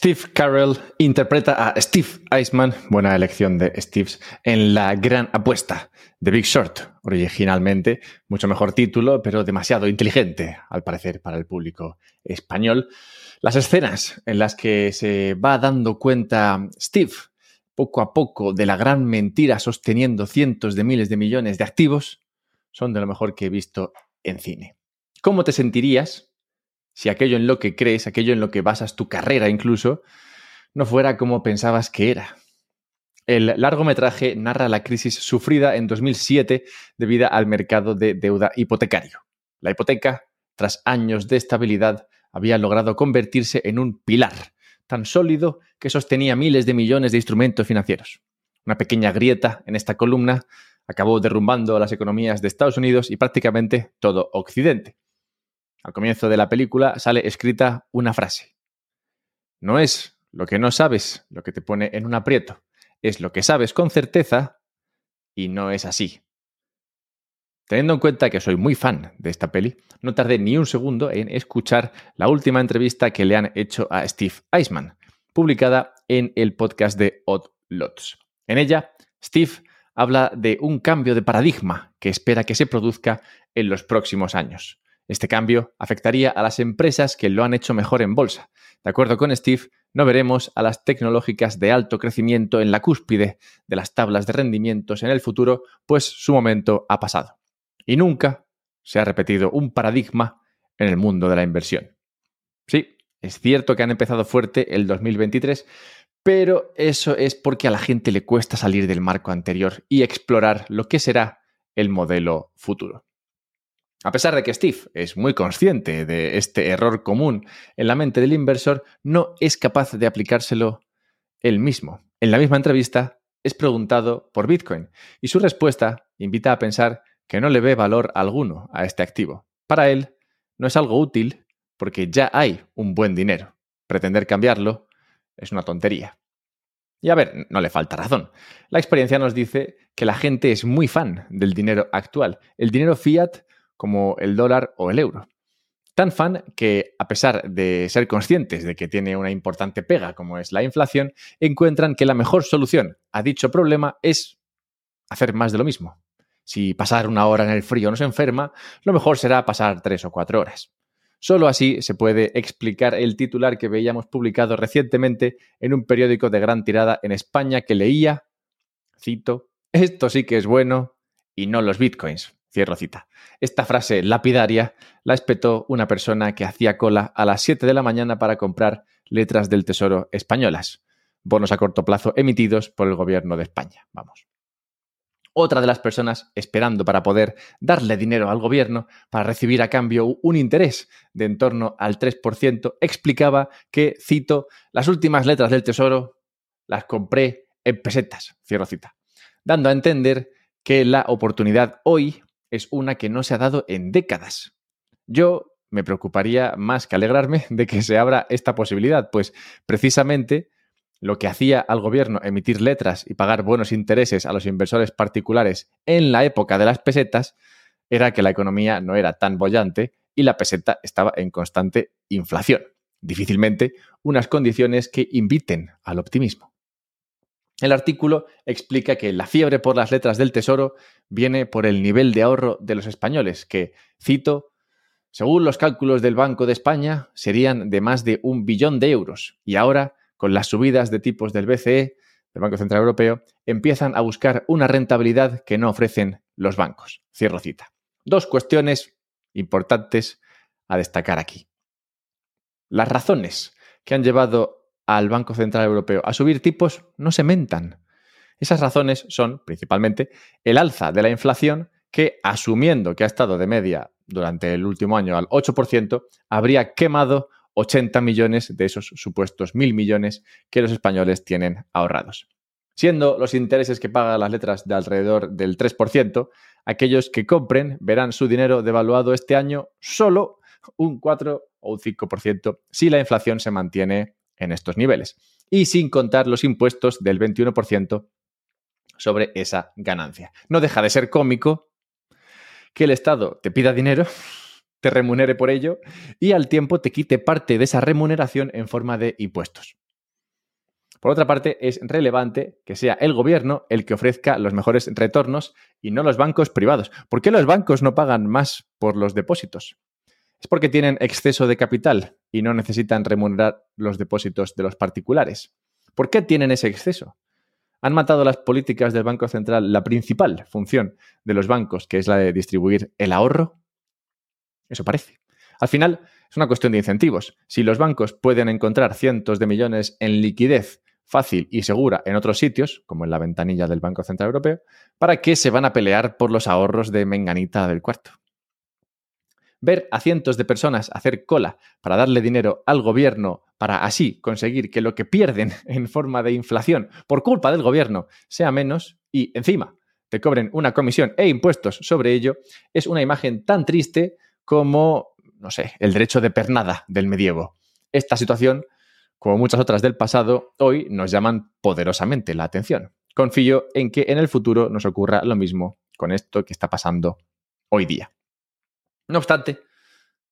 Steve Carell interpreta a Steve Eisman, buena elección de Steves, en La Gran Apuesta, de Big Short, originalmente, mucho mejor título, pero demasiado inteligente, al parecer, para el público español. Las escenas en las que se va dando cuenta Steve, poco a poco, de la gran mentira sosteniendo cientos de miles de millones de activos, son de lo mejor que he visto en cine. ¿Cómo te sentirías si aquello en lo que crees, aquello en lo que basas tu carrera incluso, no fuera como pensabas que era. El largometraje narra la crisis sufrida en 2007 debido al mercado de deuda hipotecario. La hipoteca, tras años de estabilidad, había logrado convertirse en un pilar tan sólido que sostenía miles de millones de instrumentos financieros. Una pequeña grieta en esta columna acabó derrumbando las economías de Estados Unidos y prácticamente todo Occidente. Al comienzo de la película sale escrita una frase. No es lo que no sabes lo que te pone en un aprieto, es lo que sabes con certeza y no es así. Teniendo en cuenta que soy muy fan de esta peli, no tardé ni un segundo en escuchar la última entrevista que le han hecho a Steve Eisman, publicada en el podcast de Odd Lots. En ella, Steve habla de un cambio de paradigma que espera que se produzca en los próximos años. Este cambio afectaría a las empresas que lo han hecho mejor en bolsa. De acuerdo con Steve, no veremos a las tecnológicas de alto crecimiento en la cúspide de las tablas de rendimientos en el futuro, pues su momento ha pasado. Y nunca se ha repetido un paradigma en el mundo de la inversión. Sí, es cierto que han empezado fuerte el 2023, pero eso es porque a la gente le cuesta salir del marco anterior y explorar lo que será el modelo futuro. A pesar de que Steve es muy consciente de este error común en la mente del inversor, no es capaz de aplicárselo él mismo. En la misma entrevista es preguntado por Bitcoin y su respuesta invita a pensar que no le ve valor alguno a este activo. Para él, no es algo útil porque ya hay un buen dinero. Pretender cambiarlo es una tontería. Y a ver, no le falta razón. La experiencia nos dice que la gente es muy fan del dinero actual. El dinero fiat como el dólar o el euro. Tan fan que, a pesar de ser conscientes de que tiene una importante pega como es la inflación, encuentran que la mejor solución a dicho problema es hacer más de lo mismo. Si pasar una hora en el frío nos enferma, lo mejor será pasar tres o cuatro horas. Solo así se puede explicar el titular que veíamos publicado recientemente en un periódico de gran tirada en España que leía, cito, esto sí que es bueno y no los bitcoins. Cierro cita. Esta frase lapidaria la espetó una persona que hacía cola a las 7 de la mañana para comprar letras del Tesoro españolas, bonos a corto plazo emitidos por el gobierno de España. Vamos. Otra de las personas esperando para poder darle dinero al gobierno para recibir a cambio un interés de en torno al 3%, explicaba que, cito, las últimas letras del Tesoro las compré en pesetas, cierro cita, dando a entender que la oportunidad hoy es una que no se ha dado en décadas. Yo me preocuparía más que alegrarme de que se abra esta posibilidad, pues precisamente lo que hacía al gobierno emitir letras y pagar buenos intereses a los inversores particulares en la época de las pesetas era que la economía no era tan bollante y la peseta estaba en constante inflación. Difícilmente unas condiciones que inviten al optimismo. El artículo explica que la fiebre por las letras del tesoro viene por el nivel de ahorro de los españoles, que, cito, según los cálculos del Banco de España, serían de más de un billón de euros. Y ahora, con las subidas de tipos del BCE, del Banco Central Europeo, empiezan a buscar una rentabilidad que no ofrecen los bancos. Cierro cita. Dos cuestiones importantes a destacar aquí. Las razones que han llevado al Banco Central Europeo a subir tipos no se mentan. Esas razones son, principalmente, el alza de la inflación que, asumiendo que ha estado de media durante el último año al 8%, habría quemado 80 millones de esos supuestos mil millones que los españoles tienen ahorrados. Siendo los intereses que pagan las letras de alrededor del 3%, aquellos que compren verán su dinero devaluado este año solo un 4 o un 5% si la inflación se mantiene en estos niveles. Y sin contar los impuestos del 21% sobre esa ganancia. No deja de ser cómico que el Estado te pida dinero, te remunere por ello y al tiempo te quite parte de esa remuneración en forma de impuestos. Por otra parte, es relevante que sea el gobierno el que ofrezca los mejores retornos y no los bancos privados. ¿Por qué los bancos no pagan más por los depósitos? ¿Es porque tienen exceso de capital y no necesitan remunerar los depósitos de los particulares? ¿Por qué tienen ese exceso? ¿Han matado las políticas del Banco Central la principal función de los bancos, que es la de distribuir el ahorro? Eso parece. Al final, es una cuestión de incentivos. Si los bancos pueden encontrar cientos de millones en liquidez fácil y segura en otros sitios, como en la ventanilla del Banco Central Europeo, ¿para qué se van a pelear por los ahorros de Menganita del cuarto? Ver a cientos de personas hacer cola para darle dinero al gobierno para así conseguir que lo que pierden en forma de inflación por culpa del gobierno sea menos y encima te cobren una comisión e impuestos sobre ello, es una imagen tan triste como, no sé, el derecho de pernada del medievo. Esta situación como muchas otras del pasado, hoy nos llaman poderosamente la atención. Confío en que en el futuro nos ocurra lo mismo con esto que está pasando hoy día. No obstante,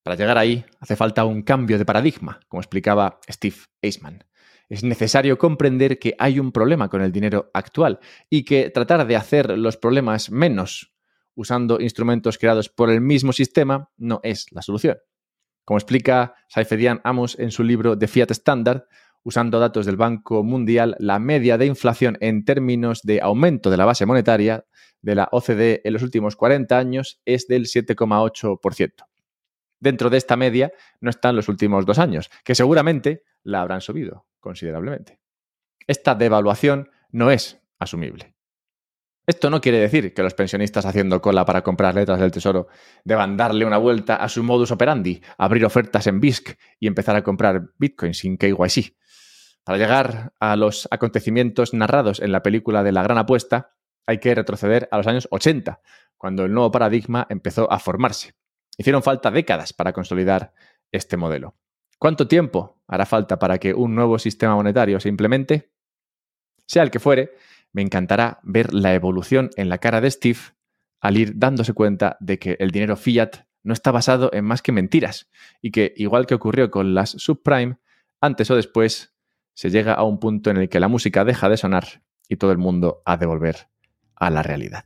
para llegar ahí hace falta un cambio de paradigma, como explicaba Steve Eisman. Es necesario comprender que hay un problema con el dinero actual y que tratar de hacer los problemas menos usando instrumentos creados por el mismo sistema no es la solución. Como explica Saifedian Amos en su libro The Fiat Standard, usando datos del Banco Mundial, la media de inflación en términos de aumento de la base monetaria de la OCDE en los últimos 40 años es del 7,8%. Dentro de esta media no están los últimos dos años, que seguramente la habrán subido considerablemente. Esta devaluación no es asumible. Esto no quiere decir que los pensionistas haciendo cola para comprar letras del tesoro deban darle una vuelta a su modus operandi, abrir ofertas en BISC y empezar a comprar Bitcoin sin KYC. Para llegar a los acontecimientos narrados en la película de la gran apuesta, hay que retroceder a los años 80, cuando el nuevo paradigma empezó a formarse. Hicieron falta décadas para consolidar este modelo. ¿Cuánto tiempo hará falta para que un nuevo sistema monetario se implemente? Sea el que fuere, me encantará ver la evolución en la cara de Steve al ir dándose cuenta de que el dinero fiat no está basado en más que mentiras y que, igual que ocurrió con las subprime, antes o después se llega a un punto en el que la música deja de sonar y todo el mundo ha de volver a la realidad.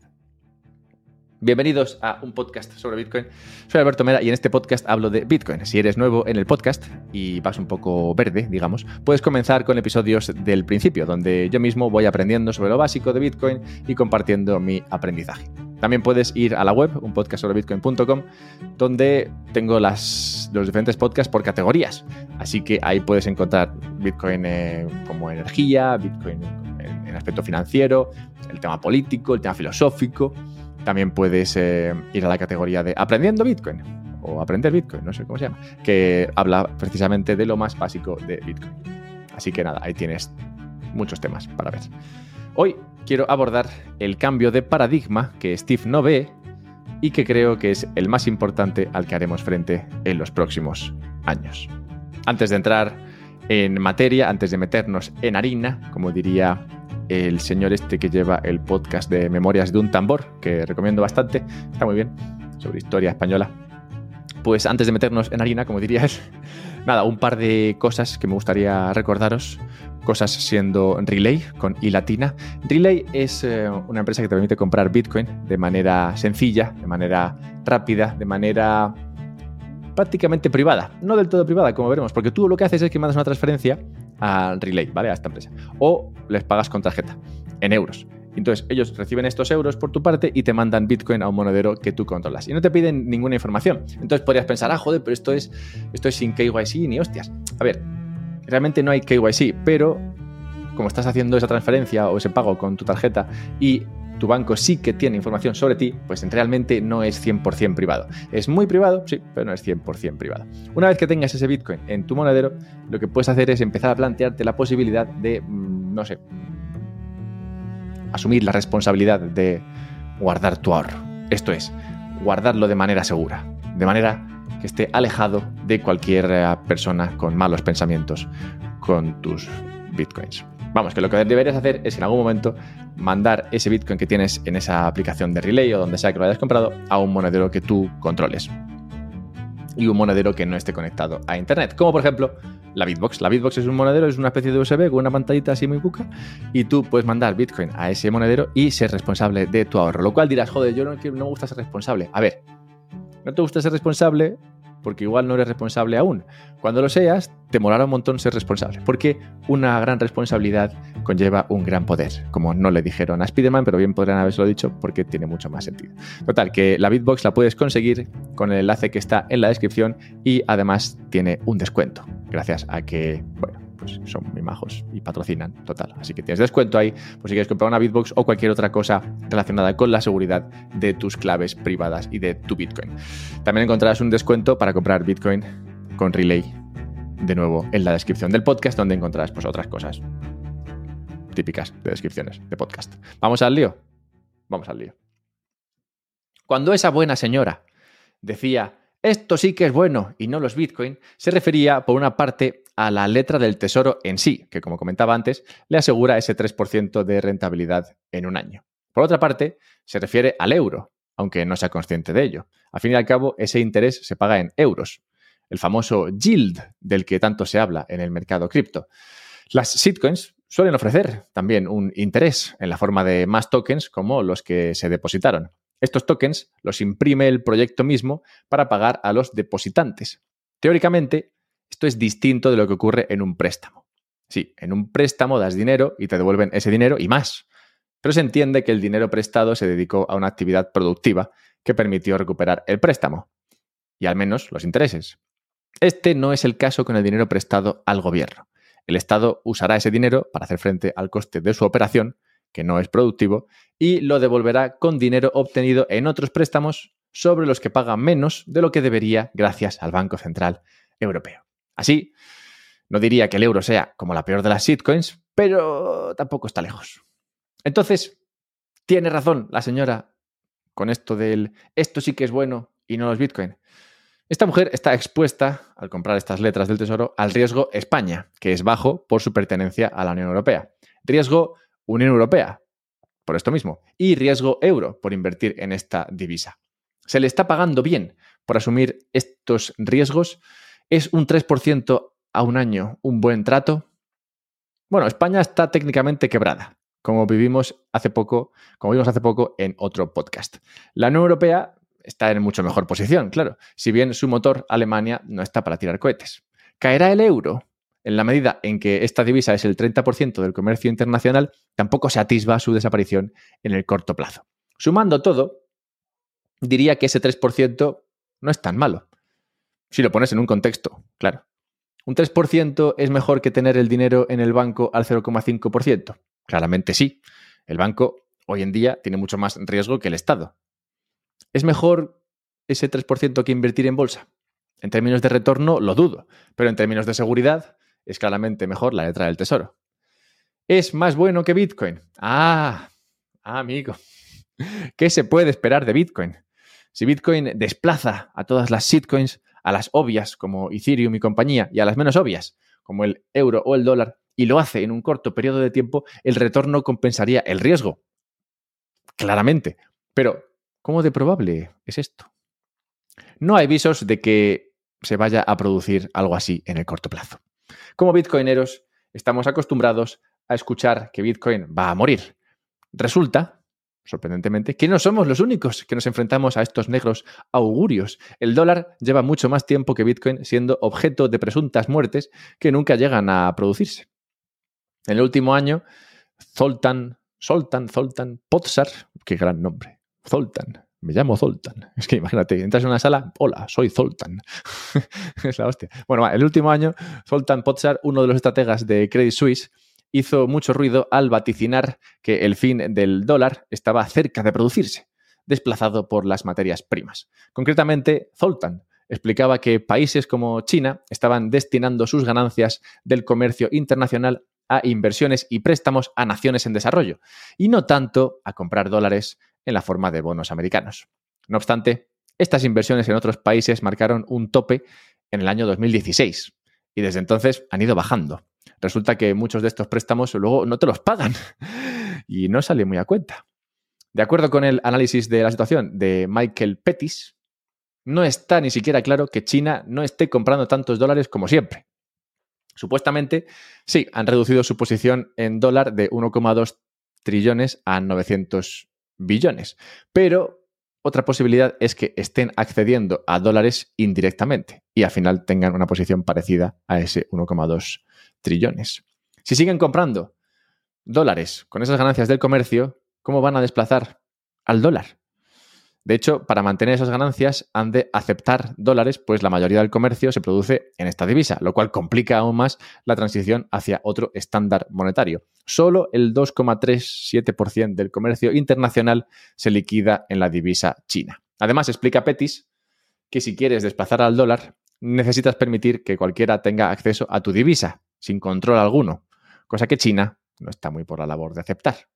Bienvenidos a un podcast sobre Bitcoin. Soy Alberto Mera y en este podcast hablo de Bitcoin. Si eres nuevo en el podcast y vas un poco verde, digamos, puedes comenzar con episodios del principio, donde yo mismo voy aprendiendo sobre lo básico de Bitcoin y compartiendo mi aprendizaje. También puedes ir a la web, un podcast sobre donde tengo los diferentes podcasts por categorías. Así que ahí puedes encontrar Bitcoin como energía, Bitcoin en, en aspecto financiero, el tema político, el tema filosófico también puedes eh, ir a la categoría de Aprendiendo Bitcoin o Aprender Bitcoin, no sé cómo se llama, que habla precisamente de lo más básico de Bitcoin. Así que nada, ahí tienes muchos temas para ver. Hoy quiero abordar el cambio de paradigma que Steve no ve y que creo que es el más importante al que haremos frente en los próximos años. Antes de entrar en materia, antes de meternos en harina, como diría el señor este que lleva el podcast de Memorias de un Tambor, que recomiendo bastante, está muy bien, sobre historia española. Pues antes de meternos en harina, como dirías, nada, un par de cosas que me gustaría recordaros. Cosas siendo Relay con I latina. Relay es eh, una empresa que te permite comprar Bitcoin de manera sencilla, de manera rápida, de manera prácticamente privada. No del todo privada, como veremos, porque tú lo que haces es que mandas una transferencia a Relay, ¿vale? A esta empresa. O les pagas con tarjeta, en euros. Entonces ellos reciben estos euros por tu parte y te mandan Bitcoin a un monedero que tú controlas. Y no te piden ninguna información. Entonces podrías pensar, ah, joder, pero esto es, esto es sin KYC ni hostias. A ver, realmente no hay KYC, pero como estás haciendo esa transferencia o ese pago con tu tarjeta y tu banco sí que tiene información sobre ti, pues realmente no es 100% privado. Es muy privado, sí, pero no es 100% privado. Una vez que tengas ese Bitcoin en tu monedero, lo que puedes hacer es empezar a plantearte la posibilidad de, mm, no sé, asumir la responsabilidad de guardar tu ahorro. Esto es, guardarlo de manera segura, de manera que esté alejado de cualquier eh, persona con malos pensamientos con tus bitcoins. Vamos, que lo que deberías hacer es en algún momento mandar ese Bitcoin que tienes en esa aplicación de Relay o donde sea que lo hayas comprado a un monedero que tú controles. y un monedero que no esté conectado a Internet. Como por ejemplo la Bitbox. La Bitbox es un monedero, es una especie de USB con una pantallita así muy cuca y tú puedes mandar Bitcoin a ese monedero y ser responsable de tu ahorro. Lo cual dirás, joder, yo no, no me gusta ser responsable. A ver, no te gusta ser responsable porque igual no eres responsable aún. Cuando lo seas, te molará un montón ser responsable, porque una gran responsabilidad conlleva un gran poder, como no le dijeron a Spiderman, pero bien podrían haberlo dicho porque tiene mucho más sentido. Total, que la Bitbox la puedes conseguir con el enlace que está en la descripción y además tiene un descuento, gracias a que, bueno, pues son muy majos y patrocinan, total. Así que tienes descuento ahí, pues si quieres comprar una Bitbox o cualquier otra cosa relacionada con la seguridad de tus claves privadas y de tu Bitcoin. También encontrarás un descuento para comprar Bitcoin con Relay, de nuevo en la descripción del podcast, donde encontrarás pues, otras cosas típicas de descripciones de podcast. ¿Vamos al lío? Vamos al lío. Cuando esa buena señora decía, esto sí que es bueno y no los Bitcoin, se refería por una parte a la letra del tesoro en sí, que como comentaba antes, le asegura ese 3% de rentabilidad en un año. Por otra parte, se refiere al euro, aunque no sea consciente de ello. Al fin y al cabo, ese interés se paga en euros, el famoso yield del que tanto se habla en el mercado cripto. Las shitcoins suelen ofrecer también un interés en la forma de más tokens como los que se depositaron. Estos tokens los imprime el proyecto mismo para pagar a los depositantes. Teóricamente, esto es distinto de lo que ocurre en un préstamo. Sí, en un préstamo das dinero y te devuelven ese dinero y más. Pero se entiende que el dinero prestado se dedicó a una actividad productiva que permitió recuperar el préstamo. Y al menos los intereses. Este no es el caso con el dinero prestado al gobierno. El Estado usará ese dinero para hacer frente al coste de su operación, que no es productivo, y lo devolverá con dinero obtenido en otros préstamos sobre los que paga menos de lo que debería gracias al Banco Central Europeo. Así, no diría que el euro sea como la peor de las shitcoins, pero tampoco está lejos. Entonces, tiene razón la señora con esto del esto sí que es bueno y no los bitcoin. Esta mujer está expuesta, al comprar estas letras del Tesoro, al riesgo España, que es bajo por su pertenencia a la Unión Europea. Riesgo Unión Europea, por esto mismo. Y riesgo euro, por invertir en esta divisa. Se le está pagando bien por asumir estos riesgos ¿Es un 3% a un año un buen trato? Bueno, España está técnicamente quebrada, como vivimos hace poco, como vimos hace poco en otro podcast. La Unión Europea está en mucho mejor posición, claro, si bien su motor Alemania no está para tirar cohetes. ¿Caerá el euro? En la medida en que esta divisa es el 30% del comercio internacional, tampoco se atisba su desaparición en el corto plazo. Sumando todo, diría que ese 3% no es tan malo. Si lo pones en un contexto, claro. ¿Un 3% es mejor que tener el dinero en el banco al 0,5%? Claramente sí. El banco hoy en día tiene mucho más riesgo que el Estado. ¿Es mejor ese 3% que invertir en bolsa? En términos de retorno, lo dudo, pero en términos de seguridad, es claramente mejor la letra del tesoro. ¿Es más bueno que Bitcoin? Ah, amigo. ¿Qué se puede esperar de Bitcoin? Si Bitcoin desplaza a todas las shitcoins, a las obvias como Ethereum y compañía y a las menos obvias como el euro o el dólar y lo hace en un corto periodo de tiempo, el retorno compensaría el riesgo. Claramente. Pero, ¿cómo de probable es esto? No hay visos de que se vaya a producir algo así en el corto plazo. Como bitcoineros, estamos acostumbrados a escuchar que Bitcoin va a morir. Resulta sorprendentemente, que no somos los únicos que nos enfrentamos a estos negros augurios. El dólar lleva mucho más tiempo que Bitcoin siendo objeto de presuntas muertes que nunca llegan a producirse. En el último año, Zoltan, Zoltan, Zoltan, Pozsar, qué gran nombre, Zoltan, me llamo Zoltan. Es que imagínate, entras en una sala, hola, soy Zoltan. es la hostia. Bueno, el último año, Zoltan Pozsar, uno de los estrategas de Credit Suisse, hizo mucho ruido al vaticinar que el fin del dólar estaba cerca de producirse, desplazado por las materias primas. Concretamente, Zoltan explicaba que países como China estaban destinando sus ganancias del comercio internacional a inversiones y préstamos a naciones en desarrollo, y no tanto a comprar dólares en la forma de bonos americanos. No obstante, estas inversiones en otros países marcaron un tope en el año 2016 y desde entonces han ido bajando resulta que muchos de estos préstamos luego no te los pagan y no sale muy a cuenta. De acuerdo con el análisis de la situación de Michael Pettis, no está ni siquiera claro que China no esté comprando tantos dólares como siempre. Supuestamente, sí, han reducido su posición en dólar de 1,2 trillones a 900 billones. Pero otra posibilidad es que estén accediendo a dólares indirectamente y al final tengan una posición parecida a ese 1,2 trillones. Si siguen comprando dólares con esas ganancias del comercio, ¿cómo van a desplazar al dólar? De hecho, para mantener esas ganancias han de aceptar dólares, pues la mayoría del comercio se produce en esta divisa, lo cual complica aún más la transición hacia otro estándar monetario. Solo el 2,37% del comercio internacional se liquida en la divisa china. Además, explica Petis que si quieres desplazar al dólar, necesitas permitir que cualquiera tenga acceso a tu divisa, sin control alguno, cosa que China no está muy por la labor de aceptar.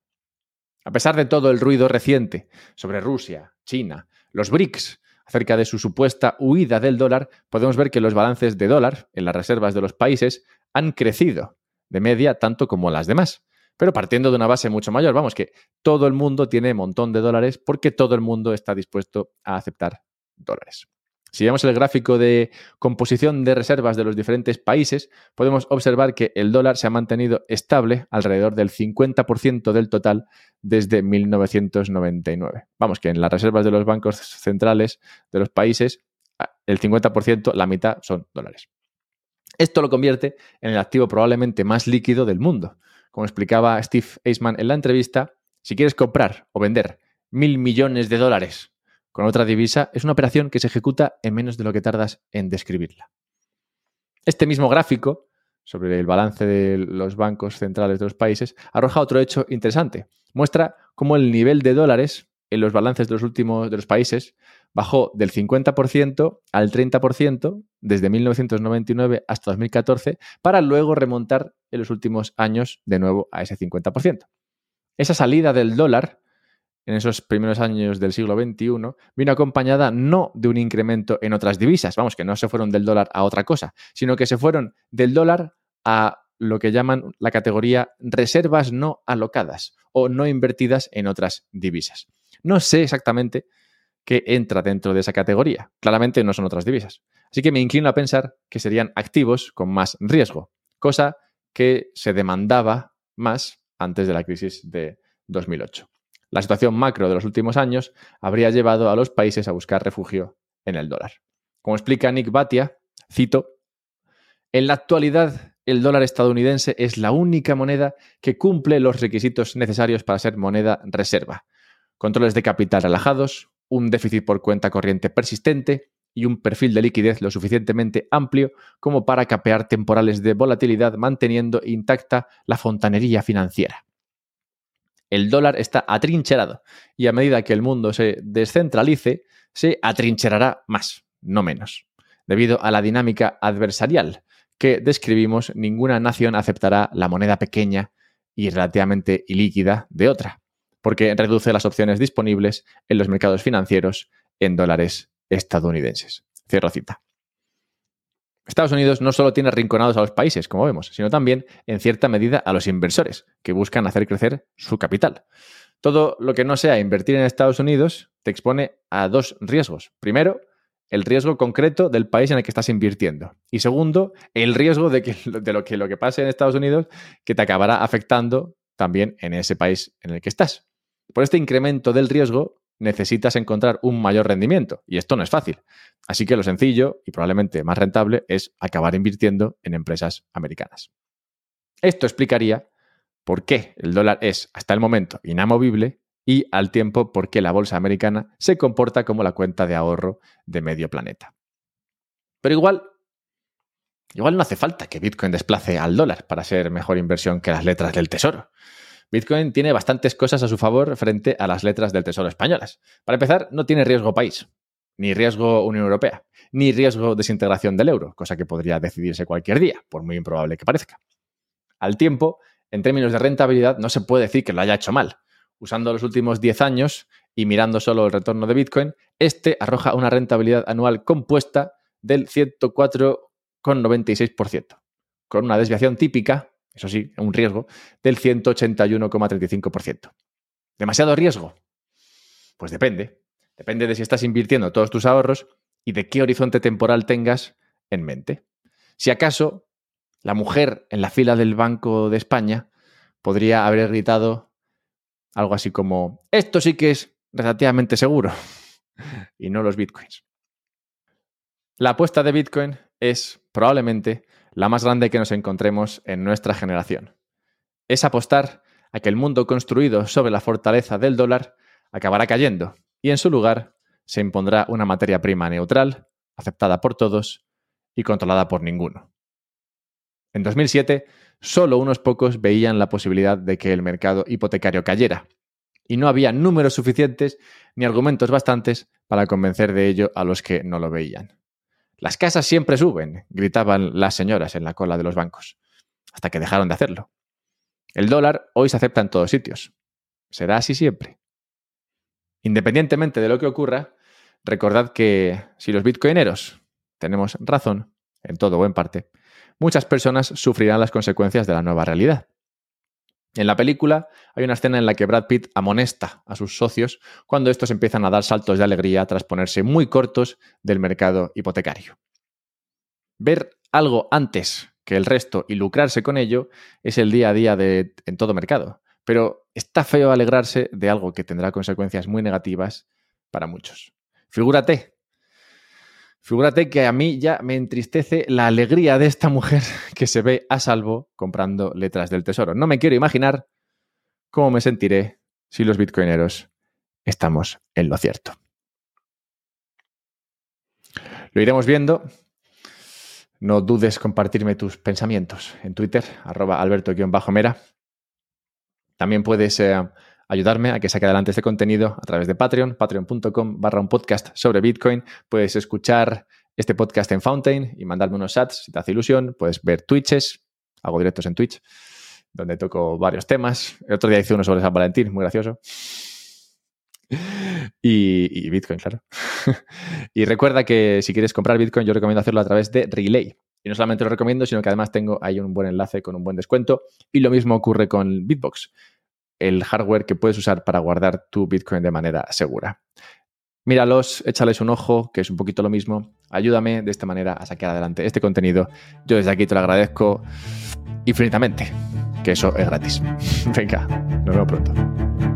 A pesar de todo el ruido reciente sobre Rusia, China, los BRICS, acerca de su supuesta huida del dólar, podemos ver que los balances de dólar en las reservas de los países han crecido de media tanto como las demás. Pero partiendo de una base mucho mayor, vamos, que todo el mundo tiene un montón de dólares porque todo el mundo está dispuesto a aceptar dólares. Si vemos el gráfico de composición de reservas de los diferentes países, podemos observar que el dólar se ha mantenido estable alrededor del 50% del total desde 1999. Vamos, que en las reservas de los bancos centrales de los países, el 50%, la mitad son dólares. Esto lo convierte en el activo probablemente más líquido del mundo. Como explicaba Steve Eisman en la entrevista, si quieres comprar o vender mil millones de dólares con otra divisa es una operación que se ejecuta en menos de lo que tardas en describirla. Este mismo gráfico sobre el balance de los bancos centrales de los países arroja otro hecho interesante. Muestra cómo el nivel de dólares en los balances de los últimos de los países bajó del 50% al 30% desde 1999 hasta 2014 para luego remontar en los últimos años de nuevo a ese 50%. Esa salida del dólar en esos primeros años del siglo XXI vino acompañada no de un incremento en otras divisas, vamos, que no se fueron del dólar a otra cosa, sino que se fueron del dólar a lo que llaman la categoría reservas no alocadas o no invertidas en otras divisas. No sé exactamente qué entra dentro de esa categoría. Claramente no son otras divisas. Así que me inclino a pensar que serían activos con más riesgo, cosa que se demandaba más antes de la crisis de 2008. La situación macro de los últimos años habría llevado a los países a buscar refugio en el dólar. Como explica Nick Batia, cito, en la actualidad el dólar estadounidense es la única moneda que cumple los requisitos necesarios para ser moneda reserva. Controles de capital relajados, un déficit por cuenta corriente persistente y un perfil de liquidez lo suficientemente amplio como para capear temporales de volatilidad manteniendo intacta la fontanería financiera el dólar está atrincherado y a medida que el mundo se descentralice, se atrincherará más, no menos. Debido a la dinámica adversarial que describimos, ninguna nación aceptará la moneda pequeña y relativamente ilíquida de otra, porque reduce las opciones disponibles en los mercados financieros en dólares estadounidenses. Cierro cita. Estados Unidos no solo tiene arrinconados a los países, como vemos, sino también, en cierta medida, a los inversores, que buscan hacer crecer su capital. Todo lo que no sea invertir en Estados Unidos te expone a dos riesgos. Primero, el riesgo concreto del país en el que estás invirtiendo. Y segundo, el riesgo de, que, lo, que, lo que pase en Estados Unidos que te acabará afectando también en ese país en el que estás. Por este incremento del riesgo, necesitas encontrar un mayor rendimiento. Y esto no es fácil. Así que lo sencillo y probablemente más rentable es acabar invirtiendo en empresas americanas. Esto explicaría por qué el dólar es hasta el momento inamovible y al tiempo por qué la bolsa americana se comporta como la cuenta de ahorro de medio planeta. Pero igual, igual no hace falta que Bitcoin desplace al dólar para ser mejor inversión que las letras del tesoro. Bitcoin tiene bastantes cosas a su favor frente a las letras del Tesoro españolas. Para empezar, no tiene riesgo país, ni riesgo Unión Europea, ni riesgo desintegración del euro, cosa que podría decidirse cualquier día, por muy improbable que parezca. Al tiempo, en términos de rentabilidad, no se puede decir que lo haya hecho mal. Usando los últimos 10 años y mirando solo el retorno de Bitcoin, este arroja una rentabilidad anual compuesta del 104,96%, con una desviación típica eso sí, un riesgo, del 181,35%. ¿Demasiado riesgo? Pues depende. Depende de si estás invirtiendo todos tus ahorros y de qué horizonte temporal tengas en mente. Si acaso la mujer en la fila del Banco de España podría haber gritado algo así como, esto sí que es relativamente seguro, y no los bitcoins. La apuesta de Bitcoin es probablemente la más grande que nos encontremos en nuestra generación. Es apostar a que el mundo construido sobre la fortaleza del dólar acabará cayendo y en su lugar se impondrá una materia prima neutral, aceptada por todos y controlada por ninguno. En 2007, solo unos pocos veían la posibilidad de que el mercado hipotecario cayera, y no había números suficientes ni argumentos bastantes para convencer de ello a los que no lo veían. Las casas siempre suben, gritaban las señoras en la cola de los bancos, hasta que dejaron de hacerlo. El dólar hoy se acepta en todos sitios. ¿Será así siempre? Independientemente de lo que ocurra, recordad que si los bitcoineros tenemos razón, en todo o en parte, muchas personas sufrirán las consecuencias de la nueva realidad. En la película hay una escena en la que Brad Pitt amonesta a sus socios cuando estos empiezan a dar saltos de alegría tras ponerse muy cortos del mercado hipotecario. Ver algo antes que el resto y lucrarse con ello es el día a día de, en todo mercado, pero está feo alegrarse de algo que tendrá consecuencias muy negativas para muchos. Figúrate Figúrate que a mí ya me entristece la alegría de esta mujer que se ve a salvo comprando letras del tesoro. No me quiero imaginar cómo me sentiré si los bitcoineros estamos en lo cierto. Lo iremos viendo. No dudes compartirme tus pensamientos en Twitter, arroba alberto-mera. También puedes eh, ayudarme a que saque adelante este contenido a través de Patreon, patreon.com barra un podcast sobre Bitcoin. Puedes escuchar este podcast en Fountain y mandarme unos chats si te hace ilusión. Puedes ver Twitches, hago directos en Twitch, donde toco varios temas. El otro día hice uno sobre San Valentín, muy gracioso. Y, y, Bitcoin, claro. y recuerda que si quieres comprar Bitcoin, yo recomiendo hacerlo a través de Relay. Y no solamente lo recomiendo, sino que además tengo ahí un buen enlace con un buen descuento. Y lo mismo ocurre con Bitbox el hardware que puedes usar para guardar tu Bitcoin de manera segura. Míralos, échales un ojo, que es un poquito lo mismo. Ayúdame de esta manera a sacar adelante este contenido. Yo desde aquí te lo agradezco infinitamente, que eso es gratis. Venga, nos vemos pronto.